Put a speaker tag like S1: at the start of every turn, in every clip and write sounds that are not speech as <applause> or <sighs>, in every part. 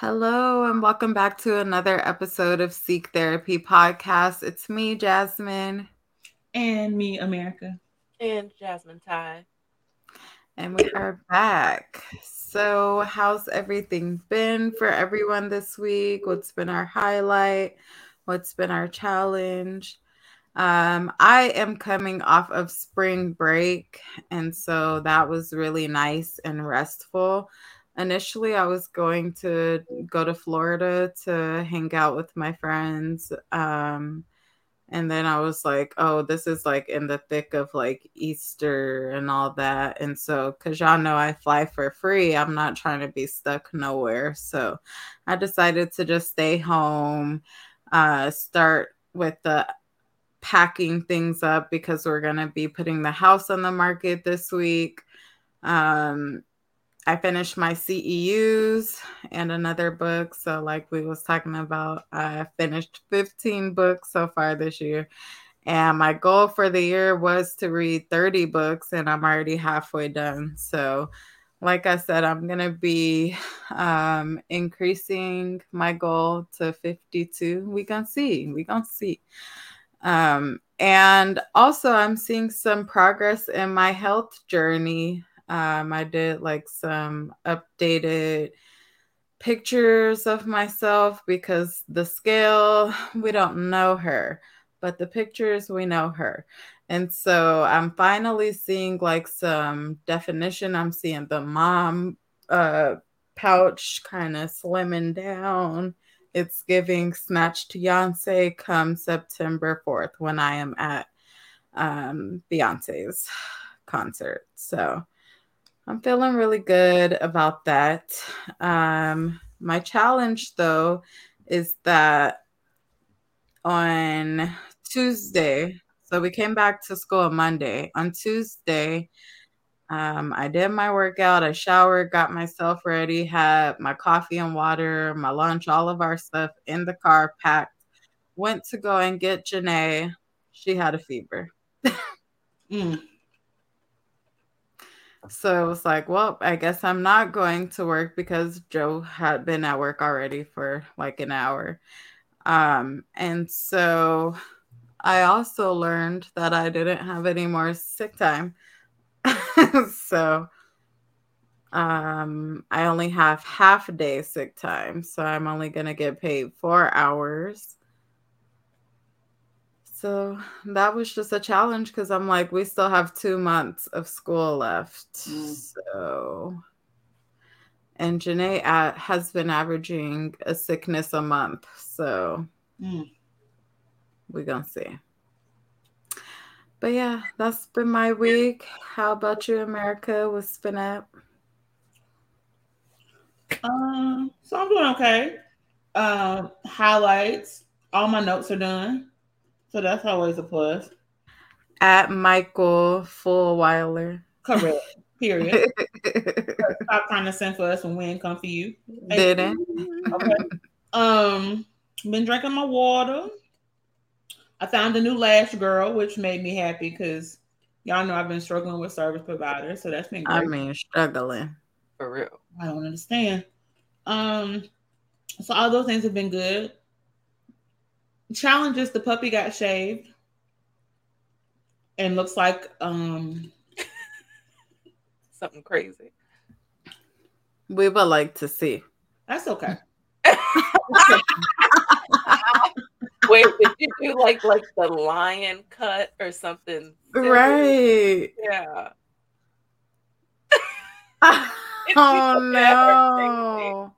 S1: Hello, and welcome back to another episode of Seek Therapy Podcast. It's me, Jasmine.
S2: And me, America.
S3: And Jasmine Ty.
S1: And we are back. So, how's everything been for everyone this week? What's been our highlight? What's been our challenge? Um, I am coming off of spring break, and so that was really nice and restful initially I was going to go to Florida to hang out with my friends. Um, and then I was like, oh, this is like in the thick of like Easter and all that. And so, because y'all know I fly for free, I'm not trying to be stuck nowhere. So I decided to just stay home, uh, start with the packing things up because we're going to be putting the house on the market this week. Um, I finished my CEUs and another book. So, like we was talking about, I finished 15 books so far this year. And my goal for the year was to read 30 books, and I'm already halfway done. So, like I said, I'm going to be um, increasing my goal to 52. We going to see. We going to see. Um, and also, I'm seeing some progress in my health journey. Um, I did like some updated pictures of myself because the scale, we don't know her, but the pictures, we know her. And so I'm finally seeing like some definition. I'm seeing the mom uh, pouch kind of slimming down. It's giving Snatch to Beyonce come September 4th when I am at um, Beyonce's concert. So I'm feeling really good about that. Um, my challenge, though, is that on Tuesday, so we came back to school on Monday. On Tuesday, um, I did my workout, I showered, got myself ready, had my coffee and water, my lunch, all of our stuff in the car packed. Went to go and get Janae. She had a fever. <laughs> mm. So it was like, well, I guess I'm not going to work because Joe had been at work already for like an hour. Um, and so I also learned that I didn't have any more sick time. <laughs> so um, I only have half a day sick time. So I'm only going to get paid four hours. So that was just a challenge because I'm like, we still have two months of school left. Mm. So, and Janae at, has been averaging a sickness a month. So, mm. we're going to see. But yeah, that's been my week. How about you, America? What's been up?
S2: Um, so I'm doing okay. Um, highlights. All my notes are done. So that's always a plus.
S1: At Michael Fullweiler.
S2: Correct. Period. <laughs> Stop trying to send for us when we ain't come for you.
S1: Didn't.
S2: Okay. Um, been drinking my water. I found a new lash girl, which made me happy because y'all know I've been struggling with service providers, so that's been great.
S1: I mean, struggling
S3: for real.
S2: I don't understand. Um, so all those things have been good challenges the puppy got shaved and looks like um <laughs>
S3: something crazy.
S1: We would like to see.
S2: That's okay. <laughs> <laughs>
S3: Wait, did you do like like the lion cut or something?
S1: Silly? Right.
S3: Yeah.
S1: oh no.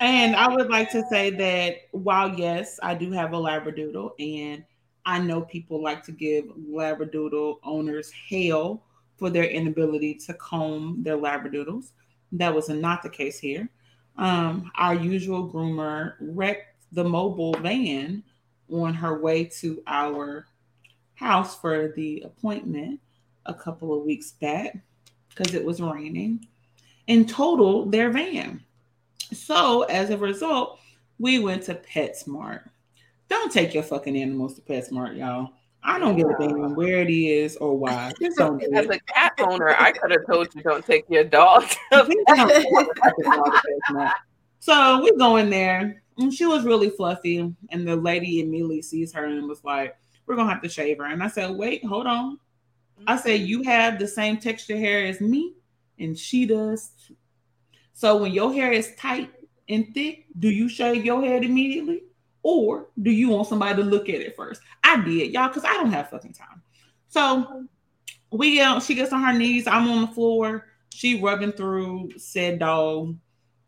S2: And I would like to say that while yes, I do have a Labradoodle, and I know people like to give Labradoodle owners hell for their inability to comb their Labradoodles. That was not the case here. Um, our usual groomer wrecked the mobile van on her way to our house for the appointment a couple of weeks back because it was raining and totaled their van. So as a result, we went to PetSmart. Don't take your fucking animals to PetSmart, y'all. I don't give a damn where it is or why. <laughs>
S3: As a cat owner, I could have told you don't take your dog. <laughs> <laughs>
S2: So we go in there, and she was really fluffy. And the lady immediately sees her and was like, We're gonna have to shave her. And I said, Wait, hold on. I said, mm-hmm. You have the same texture hair as me, and she does. So when your hair is tight and thick, do you shave your head immediately? Or do you want somebody to look at it first? I did, y'all, because I don't have fucking time. So we she gets on her knees. I'm on the floor. She rubbing through said dog.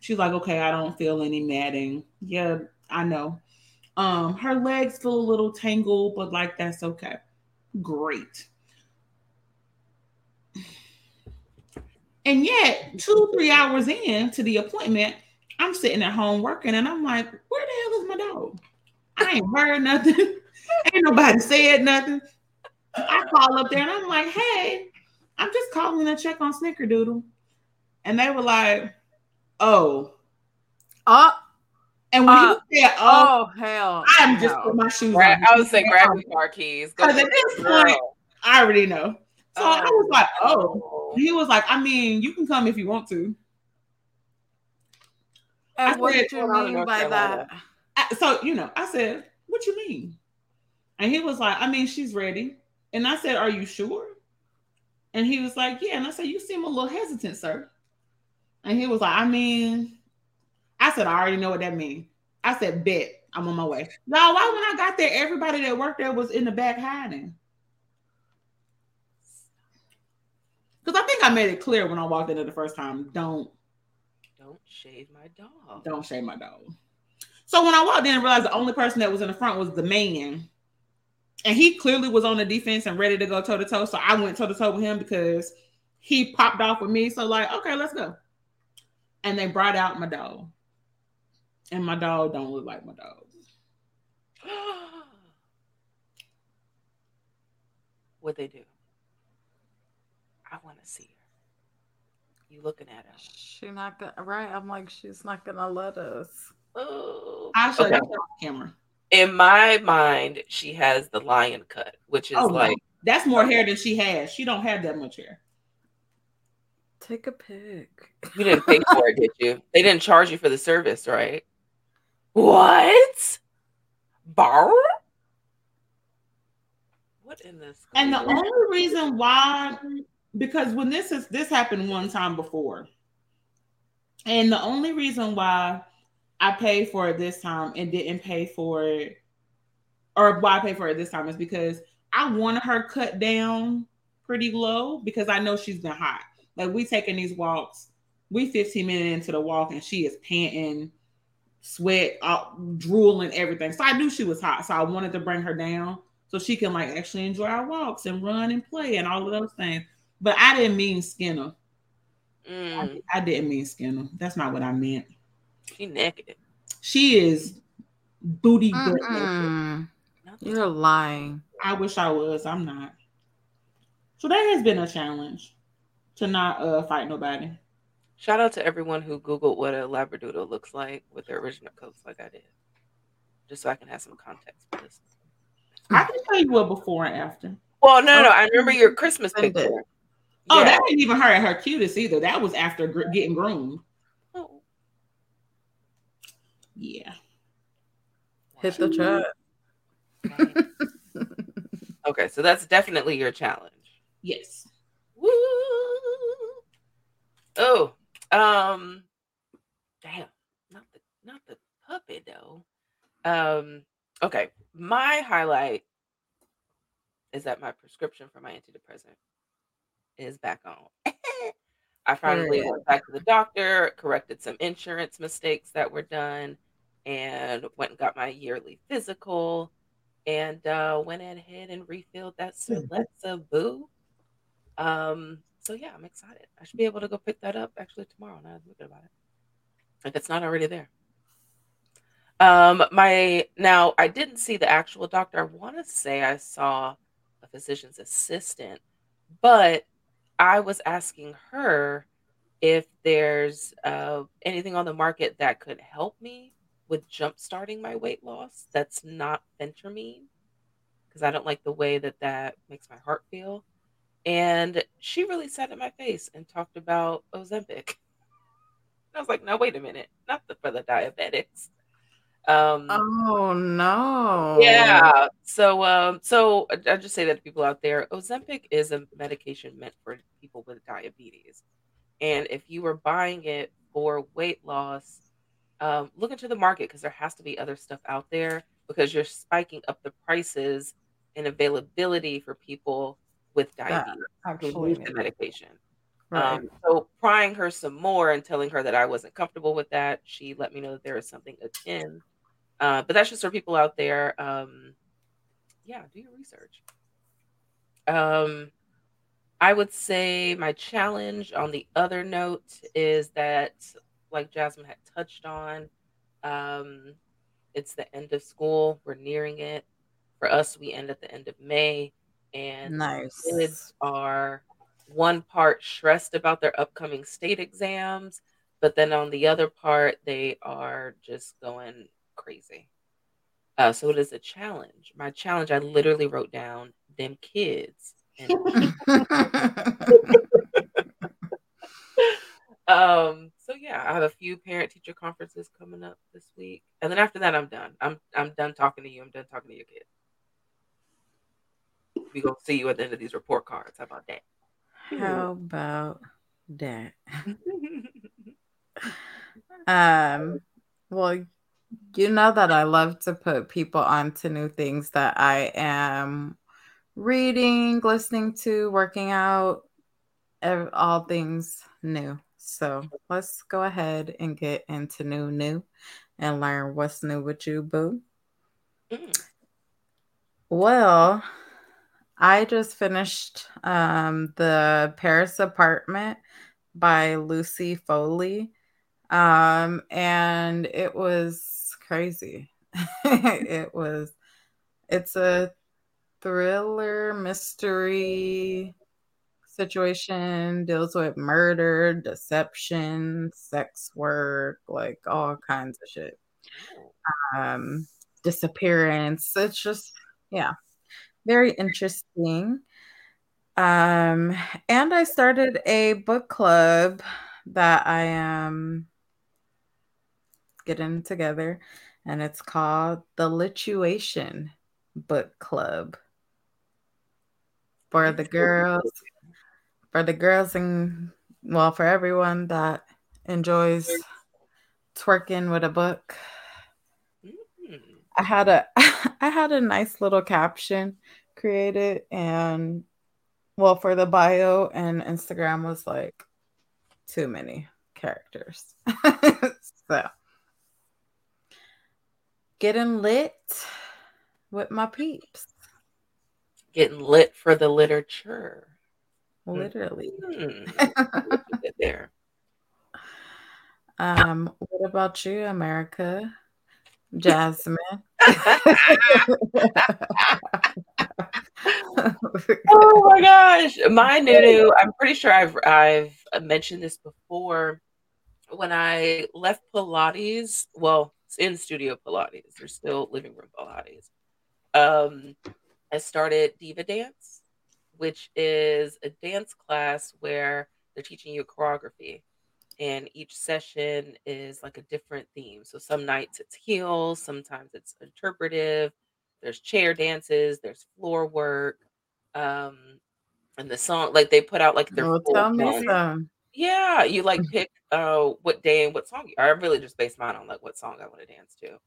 S2: She's like, okay, I don't feel any matting. Yeah, I know. Um, her legs feel a little tangled, but like that's okay. Great. And yet, two, three hours in to the appointment, I'm sitting at home working and I'm like, where the hell is my dog? I ain't heard nothing. <laughs> ain't nobody said nothing. I call up there and I'm like, hey, I'm just calling to check on Snickerdoodle. And they were like, oh.
S1: Oh.
S2: And when uh, he said, oh,
S1: oh hell.
S2: I'm just put my shoes
S3: Gra-
S2: on.
S3: I was say grab your car keys.
S2: Because at this point, I already know. So oh, I was like, oh, oh. He was like, I mean, you can come if you want to.
S1: Oh, and what said, did you mean by that?
S2: I, so, you know, I said, what you mean? And he was like, I mean, she's ready. And I said, Are you sure? And he was like, Yeah. And I said, You seem a little hesitant, sir. And he was like, I mean, I said, I already know what that means. I said, Bet, I'm on my way. No, why when I got there, everybody that worked there was in the back hiding. Because I think I made it clear when I walked in there the first time don't
S3: don't shave my dog.
S2: Don't shave my dog. So when I walked in and realized the only person that was in the front was the man, and he clearly was on the defense and ready to go toe to toe. So I went toe to toe with him because he popped off with me. So like, okay, let's go. And they brought out my dog, and my dog don't look like my dog. <gasps>
S3: what they do? I want to see her. You looking at her?
S1: She not gonna right. I'm like, she's not gonna let us.
S3: Oh,
S2: I'll show okay. you on camera
S3: in my mind, she has the lion cut, which is oh, like
S2: that's more hair than she has. She don't have that much hair.
S1: Take a pic.
S3: You didn't pay for it, did you? They didn't charge you for the service, right? What? Bar? What in this?
S2: And the only reason why, because when this is this happened one time before, and the only reason why I paid for it this time and didn't pay for it, or why I paid for it this time is because I wanted her cut down pretty low because I know she's been hot. Like we taking these walks, we 15 minutes into the walk and she is panting, sweat, uh, drooling, everything. So I knew she was hot. So I wanted to bring her down so she can like actually enjoy our walks and run and play and all of those things. But I didn't mean Skinner. Mm. I, I didn't mean Skinner. That's not what I meant.
S3: She naked.
S2: She is booty naked.
S1: You're lying.
S2: I wish I was. I'm not. So that has been a challenge to not uh fight nobody.
S3: Shout out to everyone who Googled what a Labradoodle looks like with their original coats, like I did, just so I can have some context for this.
S2: I can tell you what before and after.
S3: Well, no, no, no. I remember your Christmas picture.
S2: Oh, yeah. that ain't even her at her cutest either. That was after gr- getting groomed. Oh. Yeah.
S1: Hit the chat. <laughs>
S3: okay, so that's definitely your challenge.
S2: Yes.
S3: Woo! Oh, um, damn, not the not the puppy though. Um, okay, my highlight is that my prescription for my antidepressant is back on. <laughs> I finally went back to the doctor, corrected some insurance mistakes that were done, and went and got my yearly physical, and uh, went ahead and refilled that Celexa Boo. Um, so yeah, I'm excited. I should be able to go pick that up actually tomorrow. Now I'm thinking about it, if it's not already there. Um, my now I didn't see the actual doctor. I want to say I saw a physician's assistant, but I was asking her if there's uh, anything on the market that could help me with jump starting my weight loss that's not phentermine because I don't like the way that that makes my heart feel. And she really sat in my face and talked about Ozempic. <laughs> I was like, no, wait a minute, not the, for the diabetics. Um,
S1: oh no.
S3: Yeah. So, um, so I just say that to people out there, Ozempic is a medication meant for people with diabetes, and if you were buying it for weight loss, um, look into the market because there has to be other stuff out there because you're spiking up the prices and availability for people with diabetes who use the medication. Right. Um, so prying her some more and telling her that I wasn't comfortable with that, she let me know that there is something akin. Uh, but that's just for people out there. Um, yeah, do your research. Um, I would say my challenge on the other note is that, like Jasmine had touched on, um, it's the end of school. We're nearing it. For us, we end at the end of May, and
S1: nice.
S3: kids are one part stressed about their upcoming state exams, but then on the other part, they are just going crazy. Uh, so it is a challenge. My challenge, I literally wrote down them kids. <laughs> <laughs> um, so yeah, I have a few parent teacher conferences coming up this week. And then after that, I'm done. I'm I'm done talking to you. I'm done talking to your kids. We gonna see you at the end of these report cards. How about that?
S1: How about that? <laughs> um, well, you know that I love to put people onto new things that I am reading, listening to, working out, all things new. So let's go ahead and get into new, new and learn what's new with you, boo. Mm. Well, I just finished um, the Paris apartment by Lucy Foley. Um, and it was crazy. <laughs> it was, it's a thriller mystery situation, deals with murder, deception, sex work, like all kinds of shit. Um, disappearance. It's just, yeah, very interesting. Um, and I started a book club that I am getting together, and it's called the Lituation Book Club for the girls, for the girls, and well, for everyone that enjoys twerking with a book. I had a <laughs> I had a nice little caption created and well for the bio and Instagram was like too many characters. <laughs> so getting lit with my peeps.
S3: Getting lit for the literature.
S1: Literally. Mm-hmm. there. Um, what about you, America? Jasmine. <laughs>
S3: oh my gosh. My new I'm pretty sure I've I've mentioned this before. When I left Pilates, well, in studio Pilates, there's still living room Pilates. Um, I started Diva Dance, which is a dance class where they're teaching you choreography and each session is like a different theme. So some nights it's heels, sometimes it's interpretive. There's chair dances, there's floor work, um, and the song like they put out like their.
S1: Oh, tell me some.
S3: Yeah, you like <laughs> pick uh what day and what song. I really just based mine on like what song I want to dance to,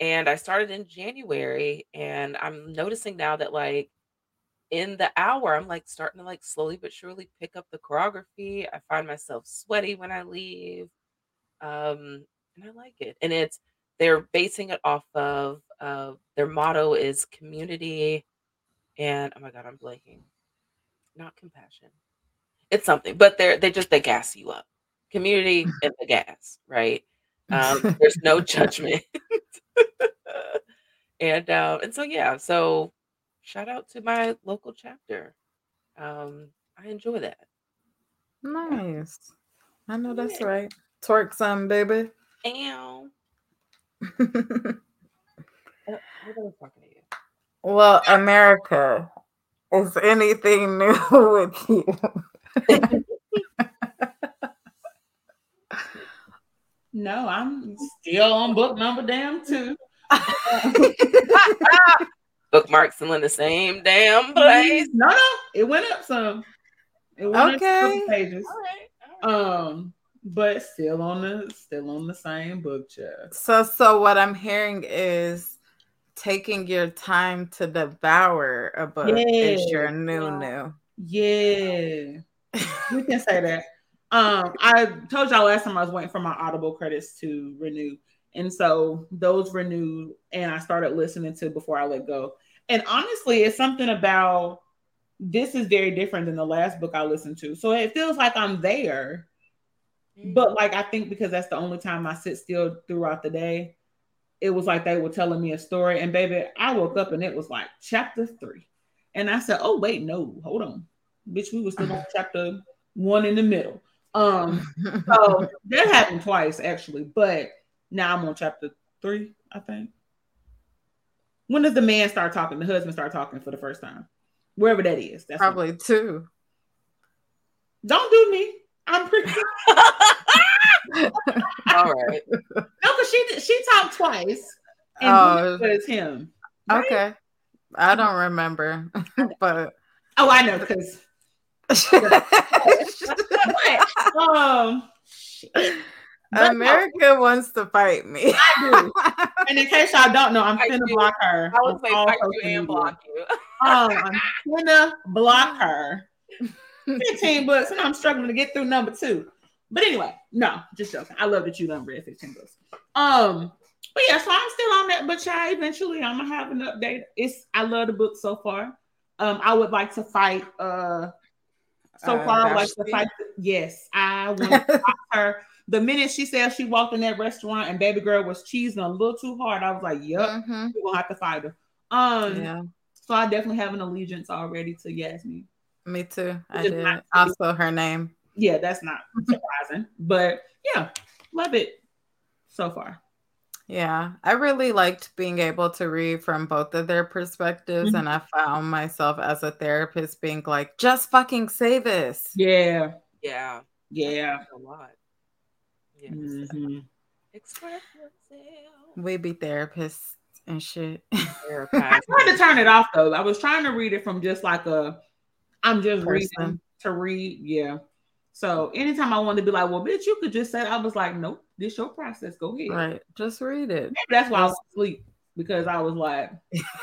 S3: and I started in January, and I'm noticing now that like in the hour, I'm like starting to like slowly but surely pick up the choreography. I find myself sweaty when I leave. Um, and I like it. And it's they're basing it off of uh, their motto is community and oh my god, I'm blanking. Not compassion. It's something, but they're they just they gas you up. Community and the gas, right? Um, <laughs> there's no judgment. <laughs> and uh, and so yeah, so shout out to my local chapter. Um, I enjoy that.
S1: Nice. I know that's yeah. right. Twerk some, baby.
S3: Ow. <laughs>
S1: Uh, well, America, is anything new with you?
S2: No, I'm still on book number damn two. <laughs>
S3: Bookmarks still in the same damn place.
S2: No, no, it went up some. It went
S1: Okay.
S2: up some pages.
S3: All right. all right.
S2: Um, but still on the still on the same book chair.
S1: So, so what I'm hearing is taking your time to devour a book is your new
S3: Yeah.
S1: new.
S2: Yeah, we can say that. Um, I told y'all last time I was waiting for my Audible credits to renew, and so those renewed, and I started listening to before I let go. And honestly, it's something about this is very different than the last book I listened to. So it feels like I'm there, but like I think because that's the only time I sit still throughout the day, it was like they were telling me a story. And baby, I woke up and it was like chapter three. And I said, Oh, wait, no, hold on. Bitch, we were still on <sighs> chapter one in the middle. Um, <laughs> so that happened twice actually, but now I'm on chapter three, I think. When does the man start talking? The husband start talking for the first time, wherever that is. That's
S1: Probably two.
S2: don't do me. I'm pretty. <laughs> <laughs>
S3: All right.
S2: No, because she she talked twice, and
S1: Oh.
S2: it's him. Right?
S1: Okay. I don't remember, but
S2: Oh, I know because <laughs> um, shit. But no,
S1: America wants to fight me.
S2: I do. And in case y'all don't know, I'm
S3: I
S2: finna
S3: do.
S2: block her.
S3: I was
S2: on
S3: like,
S2: all
S3: fight you
S2: social
S3: and block you.
S2: Um, I'm finna block <laughs> her. 15 books, and I'm struggling to get through number two. But anyway, no, just joking. I love that you done read 15 books. Um, but yeah, so I'm still on that, but yeah, eventually I'm gonna have an update. It's I love the book so far. Um, I would like to fight uh so
S1: Uh,
S2: far like to fight yes, I want <laughs> to her. The minute she said she walked in that restaurant and baby girl was cheesing a little too hard, I was like, Yep,
S1: Mhm.
S2: we're gonna have to fight her. Um
S1: Yeah,
S2: so I definitely have an allegiance already to Yasmen.
S1: me too. I did.
S2: not-
S1: Also, her name.
S2: Yeah, that's not <laughs> surprising, but yeah, love it so far.
S1: Yeah, I really liked being able to read from both of their perspectives,
S2: Mhm.
S1: and I found myself as a therapist being like, "Just fucking say this."
S2: Yeah,
S3: Yeah.
S2: yeah.
S3: A lot. Yeah.
S2: Mhm.
S3: Express yourself.
S1: We be therapists and shit.
S3: Therapist. <laughs>
S2: I tried to turn it off though. I was trying to read it from just like a, I'm just reading to read. Yeah. So anytime I wanted to be like, well, bitch, you could just say, I was like, nope, this your process. Go ahead.
S1: right, just read it
S2: Maybe that's why I was asleep because I was like,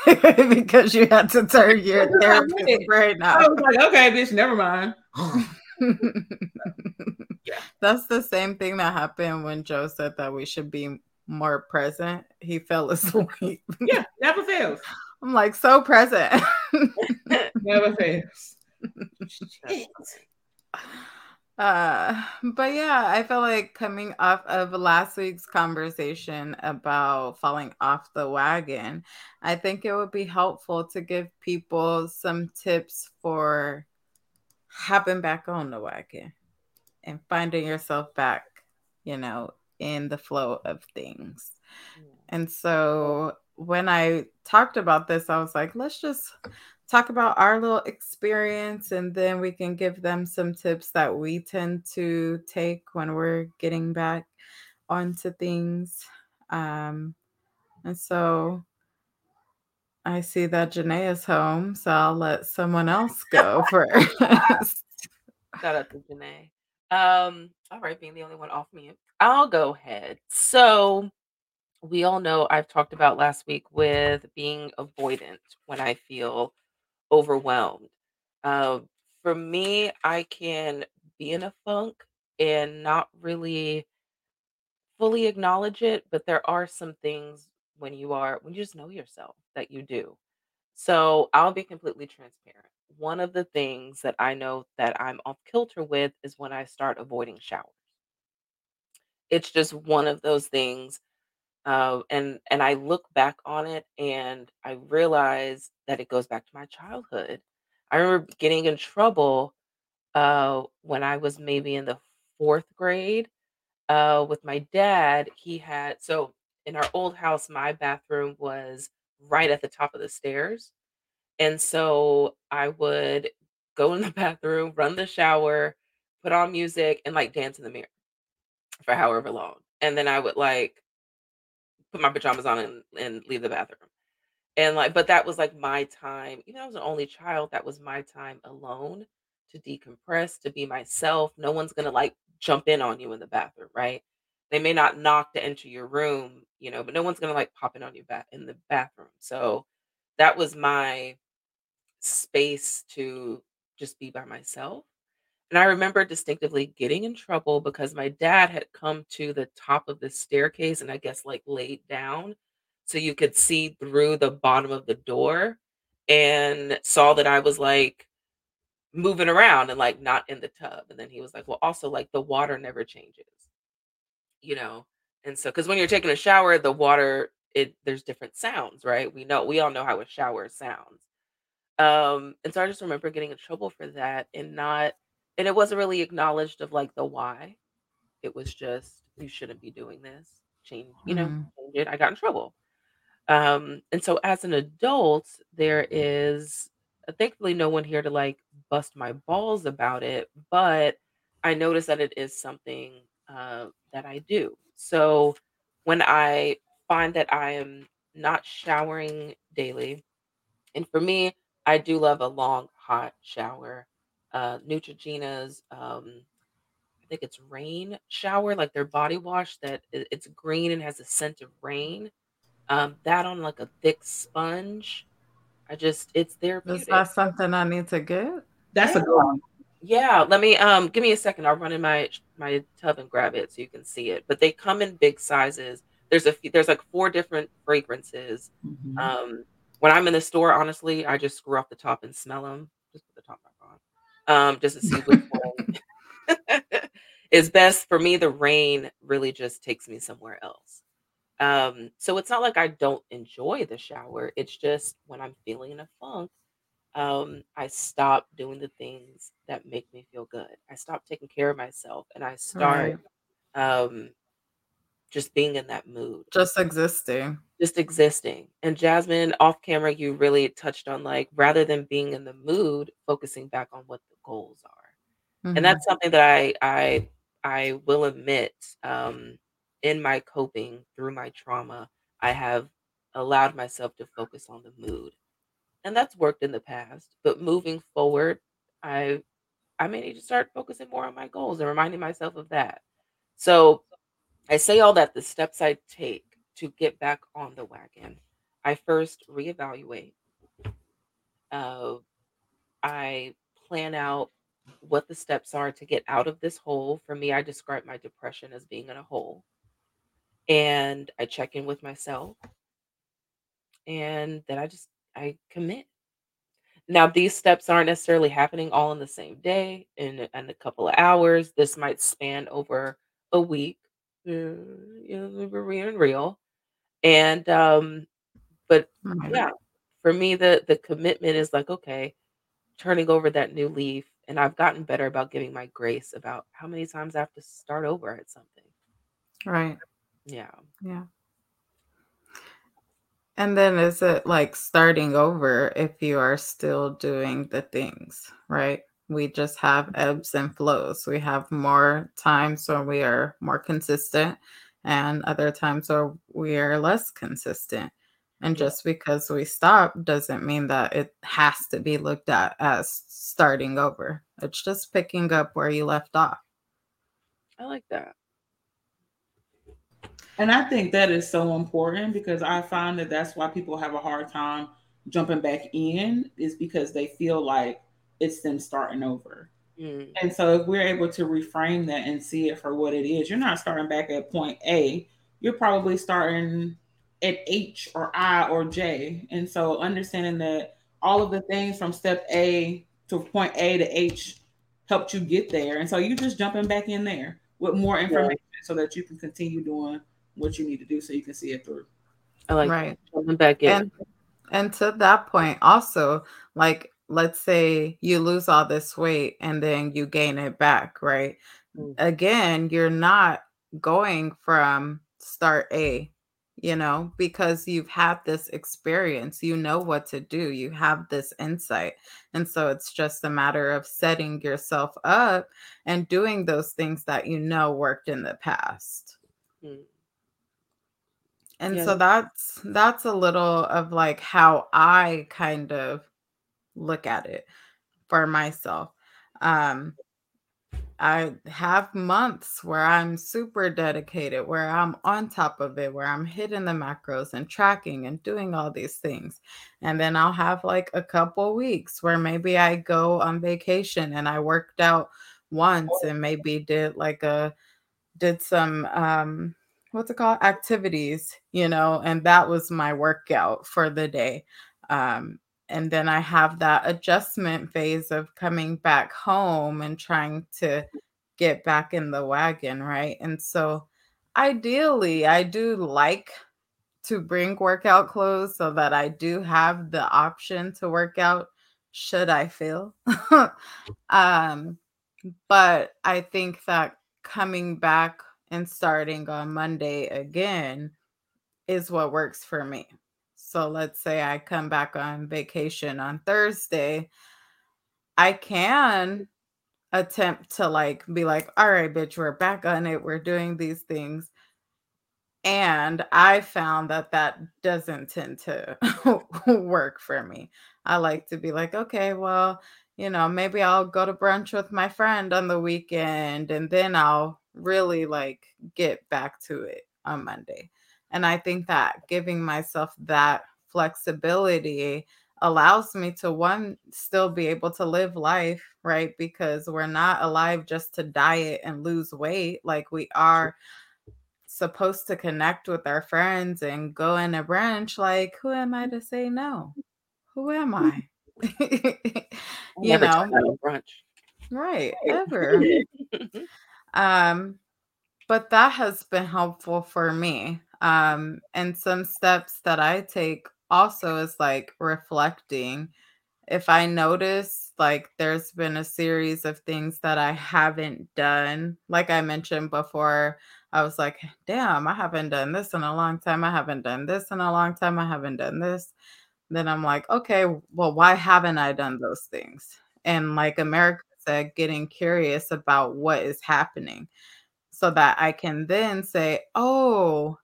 S2: <laughs>
S1: because you had to turn your therapist
S2: read.
S1: brain
S2: I was like, okay, bitch, never mind. <laughs> Yeah.
S1: That's the same thing that happened when Joe said that we should be more present. He fell asleep. <laughs>
S2: Yeah, never fails.
S1: I'm like, so present.
S2: Never fails.
S1: Uh, but yeah, I feel like coming off of last week's conversation about falling off the wagon, I think it would be helpful to give people some tips for hopping back on the wagon and finding yourself back, you know, in the flow of things. And so when I talked about this, I was like, let's just talk about our little experience and then we can give them some tips that we tend to take when we're getting back onto things. Um, and so I see that Janae is home, so I'll let someone else go <laughs> first.
S3: Shout out to Janae. Um, all right, being the only one off mute. I'll go ahead. So we all know I've talked about last week with being avoidant when I feel overwhelmed. Um, for me, I can be in a funk and not really fully acknowledge it, but there are some things when you are when you just know yourself that you do. So I'll be completely transparent. One of the things that I know that I'm off kilter with is when I start avoiding showers. It's just one of those things. Uh, and and I look back on it and I realize that it goes back to my childhood. I remember getting in trouble uh, when I was maybe in the fourth grade uh, with my dad. He had so in our old house, my bathroom was right at the top of the stairs. And so I would go in the <laughs> bathroom, run the shower, put on music, and like dance in the mirror for however long. and then I would like put my pajamas on and, and leave the bathroom. And like, but that was like my time. Even though I was an only child, that was my time alone to decompress, to be myself. No one's gonna like jump in on you in the bathroom, right? They may not knock to enter your room, you know, but no one's gonna like pop in on you back in the bathroom. So that was my space to just be by myself. And I remember distinctively getting in trouble because my dad had come to the top of the staircase and I guess like laid down so you could see through the bottom of the door and saw that I was like moving around and like not in the tub. And then he was like, Well, also like the water never changes, you know? And so, because when you're taking a shower, the water, it there's different sounds, right? We know, we all know how a shower sounds. Um, and so I just remember getting in trouble for that and not, and it wasn't really acknowledged of like the why. It was just, you shouldn't be doing this. Change, you know,
S1: Mhm.
S3: change it. I got in trouble. Um, and so as an adult, there is uh, thankfully no one here to like bust my balls about it, but I notice that it is something uh, that I do. So when I find that I am not showering daily, and for me, I do love a long hot shower. Uh, Neutrogena's, um, I think it's rain shower, like their body wash that it's green and has a scent of rain. Um, that on like a thick sponge. I just it's
S1: Is
S3: therapeutic.
S1: that something I need to get?
S2: That's a good one.
S3: Yeah, let me um give me a second. I'll run in my my tub and grab it so you can see it. But they come in big sizes. There's a few, there's like four different fragrances.
S2: Mhm.
S3: Um, when I'm in the store, honestly, I just screw off the top and smell them. Just put the top back on, um, just to see which one <laughs> is best for me. The rain really just takes me somewhere else. Um, so it's not like I don't enjoy the shower. It's just when I'm feeling in a funk, um, I stop doing the things that make me feel good. I stop taking care of myself and I start
S1: Right.
S3: um just being in that mood,
S1: Just existing.
S3: just existing. And Jasmine, off camera, you really touched on like rather than being in the mood, focusing back on what goals are. And
S1: Mhm.
S3: that's something that I I I will admit um in my coping through my trauma, I have allowed myself to focus on the mood. And that's worked in the past, but moving forward, I I may need to start focusing more on my goals and reminding myself of that. So I say all that the steps I take to get back on the wagon. I first reevaluate. Uh, I plan out what the steps are to get out of this hole. For me, I describe my depression as being in a hole. And I check in with myself and then I just I commit. Now, these steps aren't necessarily happening all in the same day, in a- in a couple of hours. This might span over a week. Uh, you know, we're being real. And um, but yeah, for me, the the commitment is like, okay, turning over that new leaf, and I've gotten better about giving my grace about how many times I have to start over at something.
S1: Right.
S3: Yeah.
S1: Yeah. And then is it like starting over if you are still doing the things, right? We just have ebbs and flows. We have more times when we are more consistent and other times where we are less consistent. And just because we stop doesn't mean that it has to be looked at as starting over. It's just picking up where you left off.
S3: I like that.
S2: And I think that is so important because I find that that's why people have a hard time jumping back in is because they feel like it's them starting over.
S3: Mm,
S2: And so if we're able to reframe that and see it for what it is, you're not starting back at point A. You're probably starting at H or I or J. And so understanding that all of the things from step A to point A to H helped you get there. And so you're just jumping back in there with more
S3: yeah,
S2: information so that you can continue doing what you need to do so you can see it through.
S3: I like.
S1: Right.
S3: Jumping back in.
S1: And and to that point also, like let's say you lose all this weight and then you gain it back, right?
S3: Mm,
S1: Again, you're not going from start A, you know, because you've had this experience, you know what to do, you have this insight. And so it's just a matter of setting yourself up and doing those things that you know worked in the past. Mm. And yeah. so that's that's a little of like how I kind of look at it for myself. Um I have months where I'm super dedicated, where I'm on top of it, where I'm hitting the macros and tracking and doing all these things. And then I'll have like a couple weeks where maybe I go on vacation and I worked out once and maybe did like a did some um what's it called activities, you know, and that was my workout for the day. Um and then I have that adjustment phase of coming back home and trying to get back in the wagon, right? And so ideally, I do like to bring workout clothes so that I do have the option to work out should I feel. <laughs> um but I think that coming back and starting on Monday again is what works for me. So let's say I come back on vacation on Thursday. I can attempt to like be like, all right, bitch, we're back on it. We're doing these things. And I found that that doesn't tend to <laughs> work for me. I like to be like, okay, well, you know, maybe I'll go to brunch with my friend on the weekend and then I'll really like get back to it on Monday. And I think that giving myself that flexibility allows me to one still be able to live life right? Because we're not alive just to diet and lose weight. Like we are supposed to connect with our friends and go in a brunch like who am i to say no? Who am i? <laughs> <laughs> You know? brunch right. ever. <laughs> Um but that has been helpful for me um, and some steps that I take also is like reflecting. If I notice like there's been a series of things that I haven't done, like I mentioned before, I was like, damn, I haven't done this in a long time. I haven't done this in a long time. I haven't done this. Then I'm like, okay, well, why haven't I done those things? And like America said, getting curious about what is happening so that I can then say, oh,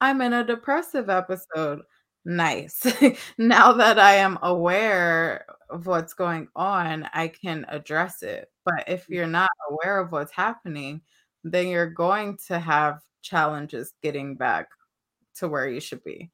S1: I'm in a depressive episode. Nice. <laughs> now that I am aware of what's going on, I can address it. But if mm. you're not aware of what's happening, then you're going to have challenges getting back to where you should be.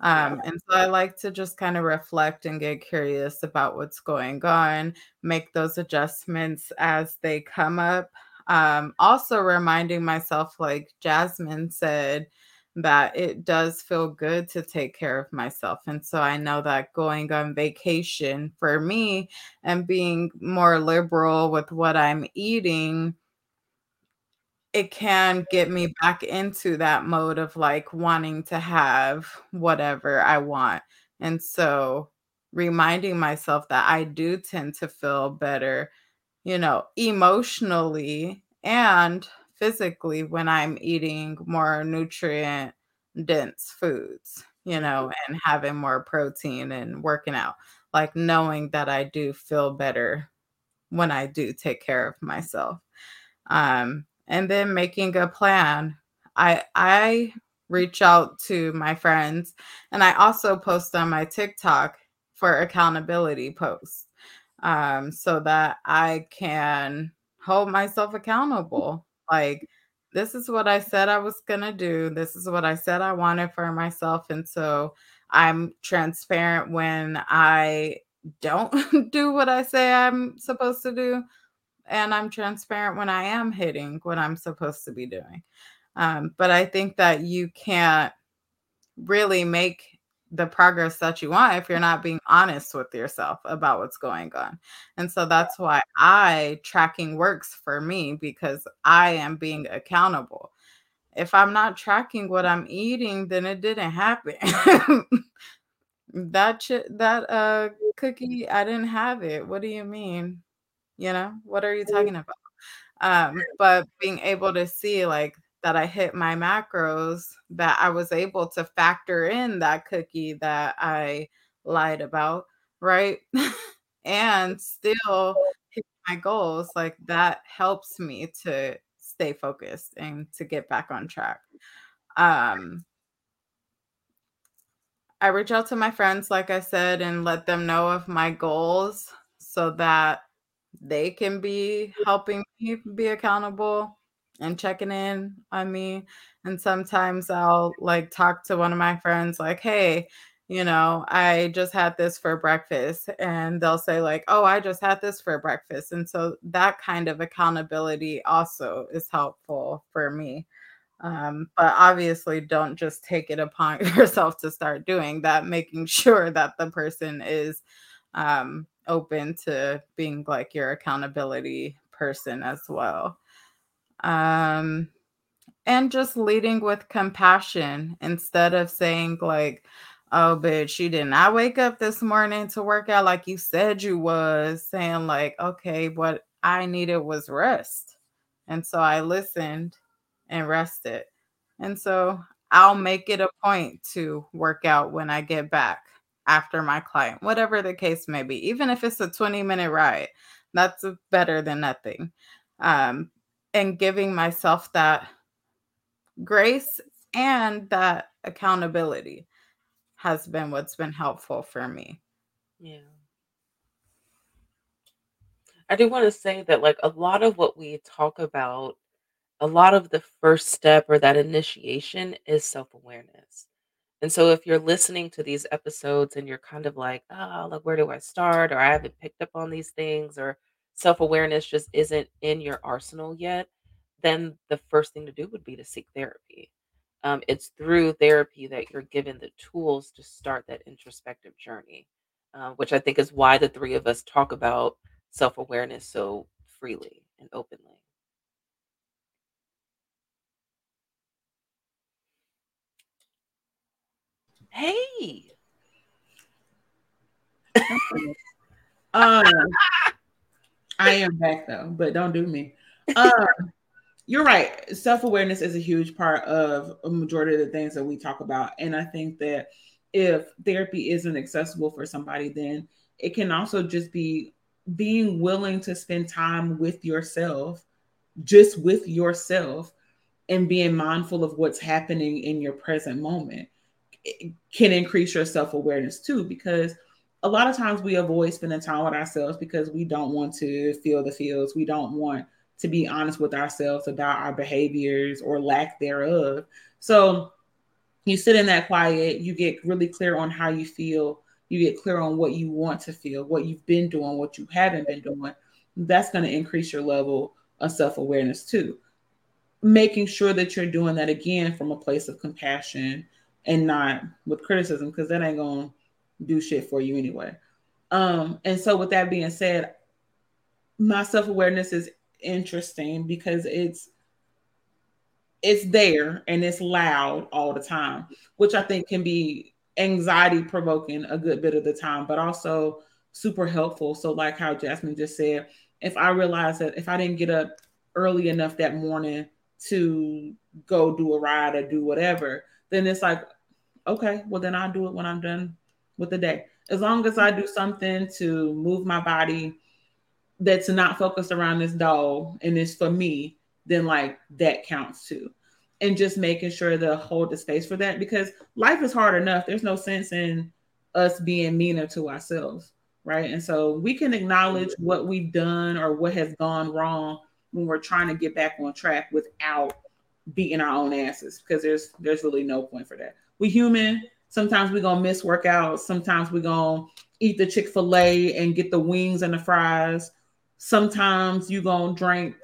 S1: Um, and so I like to just kind of reflect and get curious about what's going on, make those adjustments as they come up. Um, also reminding myself, like Jasmine said, that it does feel good to take care of myself. And so I know that going on vacation for me and being more liberal with what I'm eating, it can get me back into that mode of like wanting to have whatever I want. And so reminding myself that I do tend to feel better, you know, emotionally and physically when I'm eating more nutrient dense foods, you know, and having more protein and working out. Like knowing that I do feel better when I do take care of myself. Um, and then making a plan. I I reach out to my friends and I also post on my TikTok for accountability posts um, so that I can hold myself accountable like, this is what I said I was going to do. This is what I said I wanted for myself. And so I'm transparent when I don't <laughs> do what I say I'm supposed to do. And I'm transparent when I am hitting what I'm supposed to be doing. Um, but I think that you can't really make the progress that you want if you're not being honest with yourself about what's going on. And so that's why I tracking works for me because I am being accountable. If I'm not tracking what I'm eating, then it didn't happen. <laughs> that ch- that uh cookie, I didn't have it. What do you mean? You know, what are you talking about? Um, but being able to see like that I hit my macros, that I was able to factor in that cookie that I lied about, right? <laughs> and still hit my goals, like that helps me to stay focused and to get back on track. Um, I reach out to my friends, like I said, and let them know of my goals so that they can be helping me be accountable and checking in on me. And sometimes I'll like talk to one of my friends, like, hey, you know, I just had this for breakfast. And they'll say, like, oh, I just had this for breakfast. And so that kind of accountability also is helpful for me. Um, but obviously, don't just take it upon <laughs> yourself to start doing that, making <laughs> sure that the person is um, open to being like your accountability person as well. Um, and just leading with compassion instead of saying, like, oh, bitch, you did not wake up this morning to work out like you said you was, saying, like, okay, what I needed was rest. And so I listened and rested. And so I'll make it a point to work out when I get back after my client, whatever the case may be, even if it's a 20 minute ride, that's better than nothing. Um, and giving myself that grace and that accountability has been what's been helpful for me.
S3: Yeah. I do want to say that, like, a lot of what we talk about a lot of the first step or that initiation is self-awareness. And so if you're listening to these episodes and you're kind of like, oh, like where do I start? Or I haven't picked up on these things, or self-awareness just isn't in your arsenal yet, then the first thing to do would be to seek therapy. Um, it's through therapy that you're given the tools to start that introspective journey, uh, which I think is why the three of us talk about self awareness so freely and openly. Hey.
S2: um, <laughs> I am back though, but don't do me. Um, you're right. Self awareness is a huge part of a majority of the things that we talk about. And I think that if therapy isn't accessible for somebody, then it can also just be being willing to spend time with yourself, just with yourself, and being mindful of what's happening in your present moment can increase your self awareness too, because a lot of times we avoid spending time with ourselves because we don't want to feel the feels. We don't want to be honest with ourselves about our behaviors or lack thereof. So you sit in that quiet, you get really clear on how you feel, you get clear on what you want to feel, what you've been doing, what you haven't been doing. That's going to increase your level of self awareness too. Making sure that you're doing that again from a place of compassion and not with criticism because that ain't gonna do shit for you anyway. Um, and so with that being said, my self-awareness is interesting because it's it's there and it's loud all the time, which I think can be anxiety provoking a good bit of the time, but also super helpful. So, like how Yasmen just said, if I realize that if I didn't get up early enough that morning to go do a ride or do whatever, then it's like, okay, well, then I'll do it when I'm done with the day. As long as I do something to move my body that's not focused around this doll and it's for me, then like that counts too. And just making sure to hold the space for that because life is hard enough. There's no sense in us being meaner to ourselves, right? And so we can acknowledge mm-hmm. what we've done or what has gone wrong when we're trying to get back on track without beating our own asses because there's there's really no point for that. We human. Sometimes we're gonna miss workouts. Sometimes we're gonna eat the Chick-fil-A and get the wings and the fries. Sometimes you're gonna drink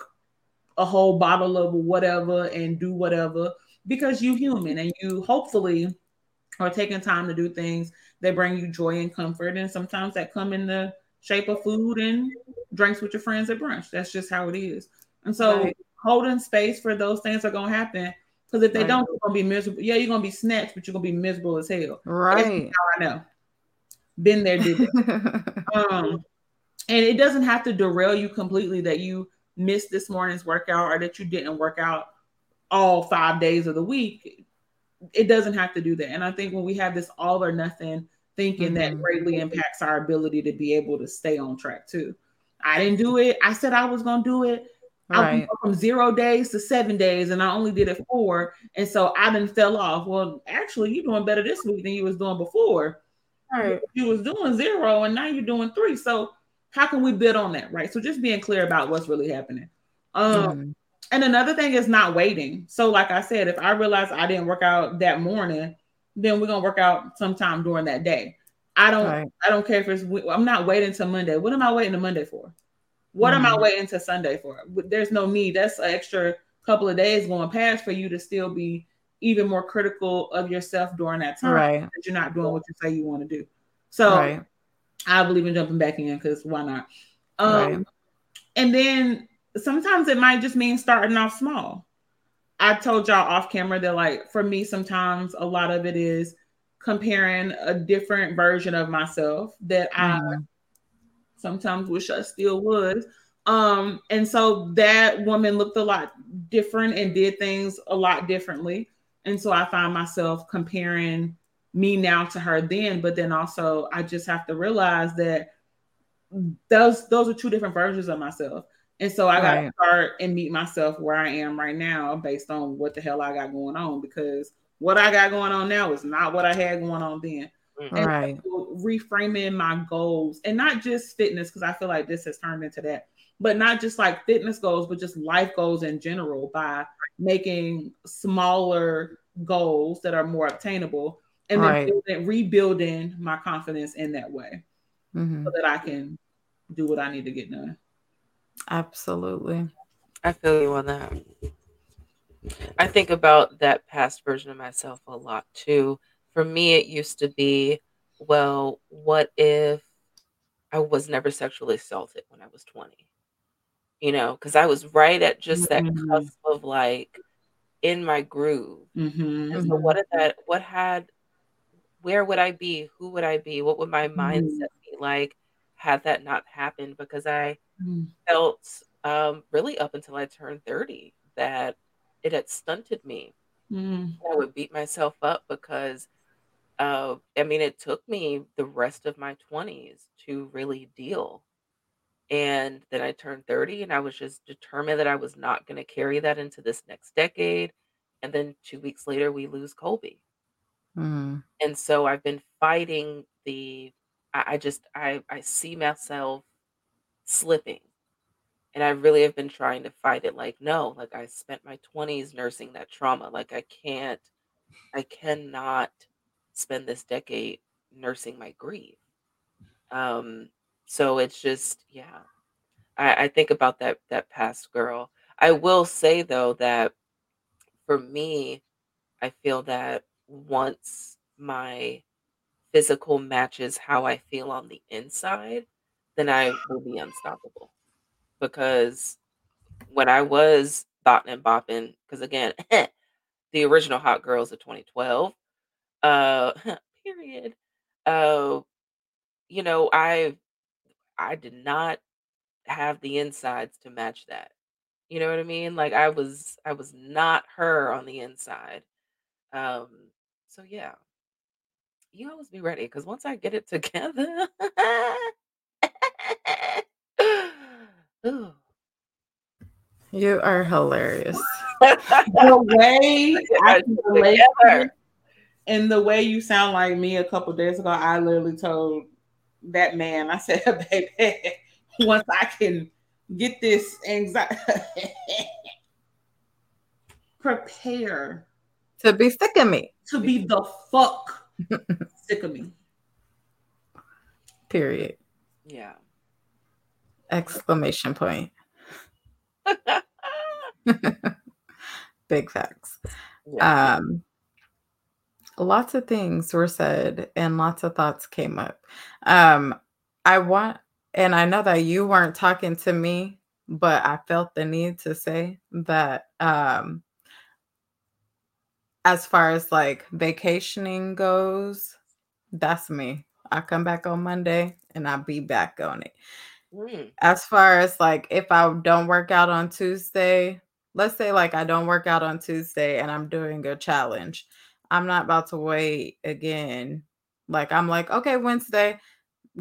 S2: a whole bottle of whatever and do whatever because you human and you hopefully are taking time to do things that bring you joy and comfort. And sometimes that come in the shape of food and drinks with your friends at brunch. That's just how it is. And so right holding space for those things are gonna happen. Because if they right. don't, you're gonna be miserable. Yeah, you're gonna be snatched, but you're gonna be miserable as hell.
S1: Right.
S2: I know. Been there, did that. <laughs> um, and it doesn't have to derail you completely that you missed this morning's workout or that you didn't work out all five days of the week. It doesn't have to do that. And I think when we have this all or nothing thinking, mm-hmm. that greatly impacts our ability to be able to stay on track too. I didn't do it. I said I was gonna do it Right. I from zero days to seven days, and I only did it four, and so I didn't fell off. Well, actually, you're doing better this week than you was doing before. Right. You was doing zero, and now you're doing three. So how can we build on that, right? So just being clear about what's really happening. Um, mm. and another thing is not waiting. So, like I said, if I realize I didn't work out that morning, then we're gonna work out sometime during that day. I don't. Right. I don't care if it's. I'm not waiting till Monday. What am I waiting to Monday for? What mm-hmm. am I mm-hmm. waiting to Sunday for? There's no need. That's an extra couple of days going past for you to still be even more critical of yourself during that time. Right. That you're not doing what you say you want to do. So right. I believe in jumping back in because why not? Um, right. And then sometimes it might just mean starting off small. I told y'all off camera that, like, for me, sometimes a lot of it is comparing a different version of myself that mm-hmm. I sometimes wish I still was. Um, and so that woman looked a lot different and did things a lot differently. And so I find myself comparing me now to her then, but then also I just have to realize that those those are two different versions of myself. And so I gotta start and meet myself where I am right now based on what the hell I got going on because what I got going on now is not what I had going on then. Mm-hmm. And right. reframing my goals and not just fitness, because I feel like this has turned into that, but not just like fitness goals, but just life goals in general by making smaller goals that are more obtainable and then right. building, rebuilding my confidence in that way mm-hmm. so that I can do what I need to get done.
S1: Absolutely.
S3: I feel you on that. I think about that past version of myself a lot too for me, it used to be, well, what if I was never sexually assaulted when I was 20? You know, because I was right at just that mm-hmm. cusp of like in my groove. Mm-hmm. And so, what if that, what had, where would I be? Who would I be? What would my mm-hmm. mindset be like had that not happened? Because I mm. felt um, really up until I turned 30 that it had stunted me. Mm. I would beat myself up because uh, I mean, it took me the rest of my 20s to really deal. And then I turned 30 and I was just determined that I was not going to carry that into this next decade. And then two weeks later, we lose Colby. Mm. And so I've been fighting the, I, I just, I, I see myself slipping. And I really have been trying to fight it like, no, like I spent my 20s nursing that trauma. Like I can't, I cannot spend this decade nursing my grief. Um, so it's just, yeah. I, I think about that that past girl. I will say though that for me, I feel that once my physical matches how I feel on the inside, then I will be unstoppable. Because when I was botting and bopping, because again, <laughs> the original Hot Girls of 2012, uh, <laughs> period. Uh, you know, I I did not have the insides to match that. You know what I mean? Like I was I was not her on the inside. Um, so yeah. You always be ready because once I get it <laughs> together, <sighs>
S1: you are hilarious.
S2: the way <laughs> I can relate and the way you sound like me a couple days ago, I literally told that man, I said, <laughs> baby, once I can get this anxiety, <laughs> prepare
S1: to be sick of me.
S2: To be the fuck <laughs> sick of me.
S1: Period.
S3: Yeah.
S1: Exclamation point. Big facts. Yeah. Um lots of things were said and lots of thoughts came up. Um, I want, and I know that you weren't talking to me, but I felt the need to say that um, as far as like vacationing goes, that's me. I come back on Monday and I'll be back on it. Mm. As far as like if I don't work out on Tuesday, let's say like I don't work out on Tuesday and I'm doing a challenge I'm not about to wait again. Like I'm like, okay, Wednesday,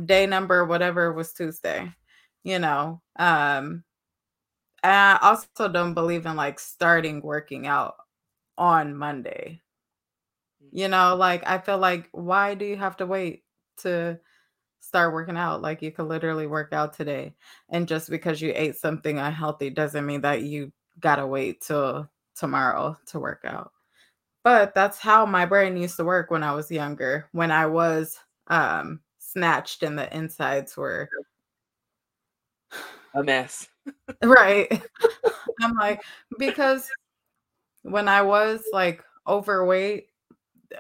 S1: day number, whatever was Tuesday, you know. Um I also don't believe in like starting working out on Monday. You know, like I feel like why do you have to wait to start working out? Like you could literally work out today. And just because you ate something unhealthy doesn't mean that you gotta wait till tomorrow to work out. But that's how my brain used to work when I was younger, when I was um snatched and the insides were
S3: a mess. <laughs>
S1: right. I'm like, because when I was like overweight,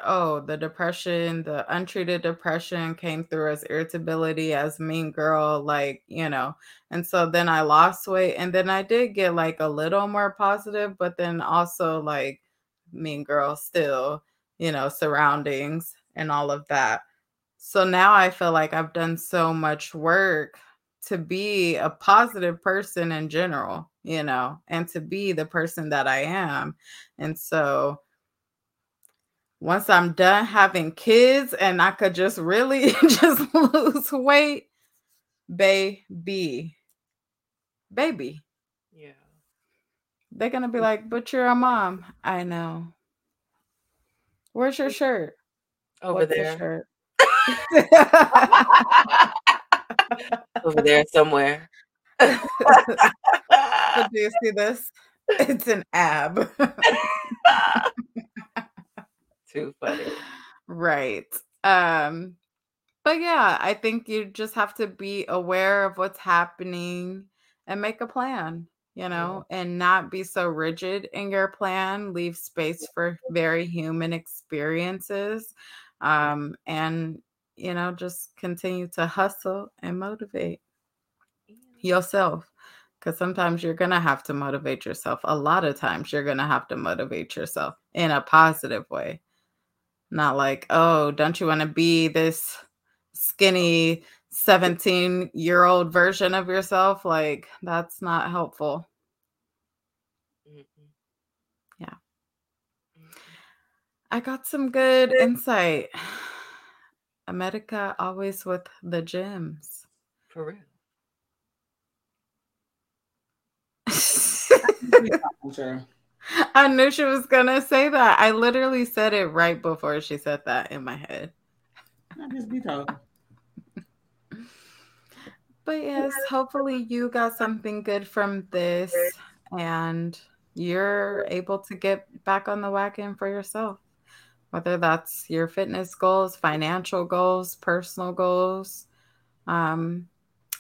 S1: oh, the depression, the untreated depression came through as irritability, as mean girl, like, you know. And so then I lost weight and then I did get like a little more positive, but then also like mean girl still, you know, surroundings and all of that. So now I feel like I've done so much work to be a positive person in general, you know, and to be the person that I am. And so once I'm done having kids and I could just really <laughs> just lose weight, baby, baby. They're going to be like, but you're a mom. I know. Where's your shirt?
S3: Over
S1: What's
S3: there.
S1: shirt? <laughs> <laughs>
S3: Over there somewhere.
S1: So do you see this? It's an ab. <laughs>
S3: Too funny.
S1: right. Um, but yeah, I think you just have to be aware of what's happening and make a plan, you know, and not be so rigid in your plan. Leave space for very human experiences. Um, and you know, just continue to hustle and motivate yourself. Because sometimes you're going to have to motivate yourself. A lot of times you're going to have to motivate yourself in a positive way. Not like, oh, don't you want to be this skinny 17 year old version of yourself? Like, that's not helpful.
S3: Mm-mm.
S1: Yeah. I got some good insight. <sighs> America always with the gems.
S3: For real. <laughs>
S1: I knew she was gonna say that. I literally said it right before she said that in my head.
S2: I just be talking.
S1: But yes, hopefully you got something good from this and you're able to get back on the wagon for yourself. Whether that's your fitness goals, financial goals, personal goals. Um,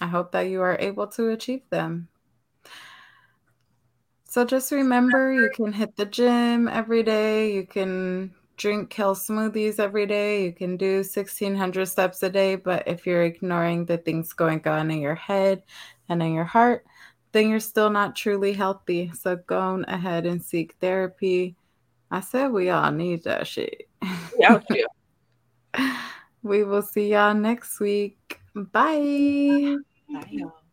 S1: I hope that you are able to achieve them. So just remember you can hit the gym every day, you can drink kale smoothies every day, you can do 1600 steps a day, but if you're ignoring the things going on in your head and in your heart, then you're still not truly healthy. So go on ahead and seek therapy. I said we all need that shit.
S3: Yeah, <laughs> yeah.
S1: we will see y'all next week. Bye.
S3: Bye, y'all.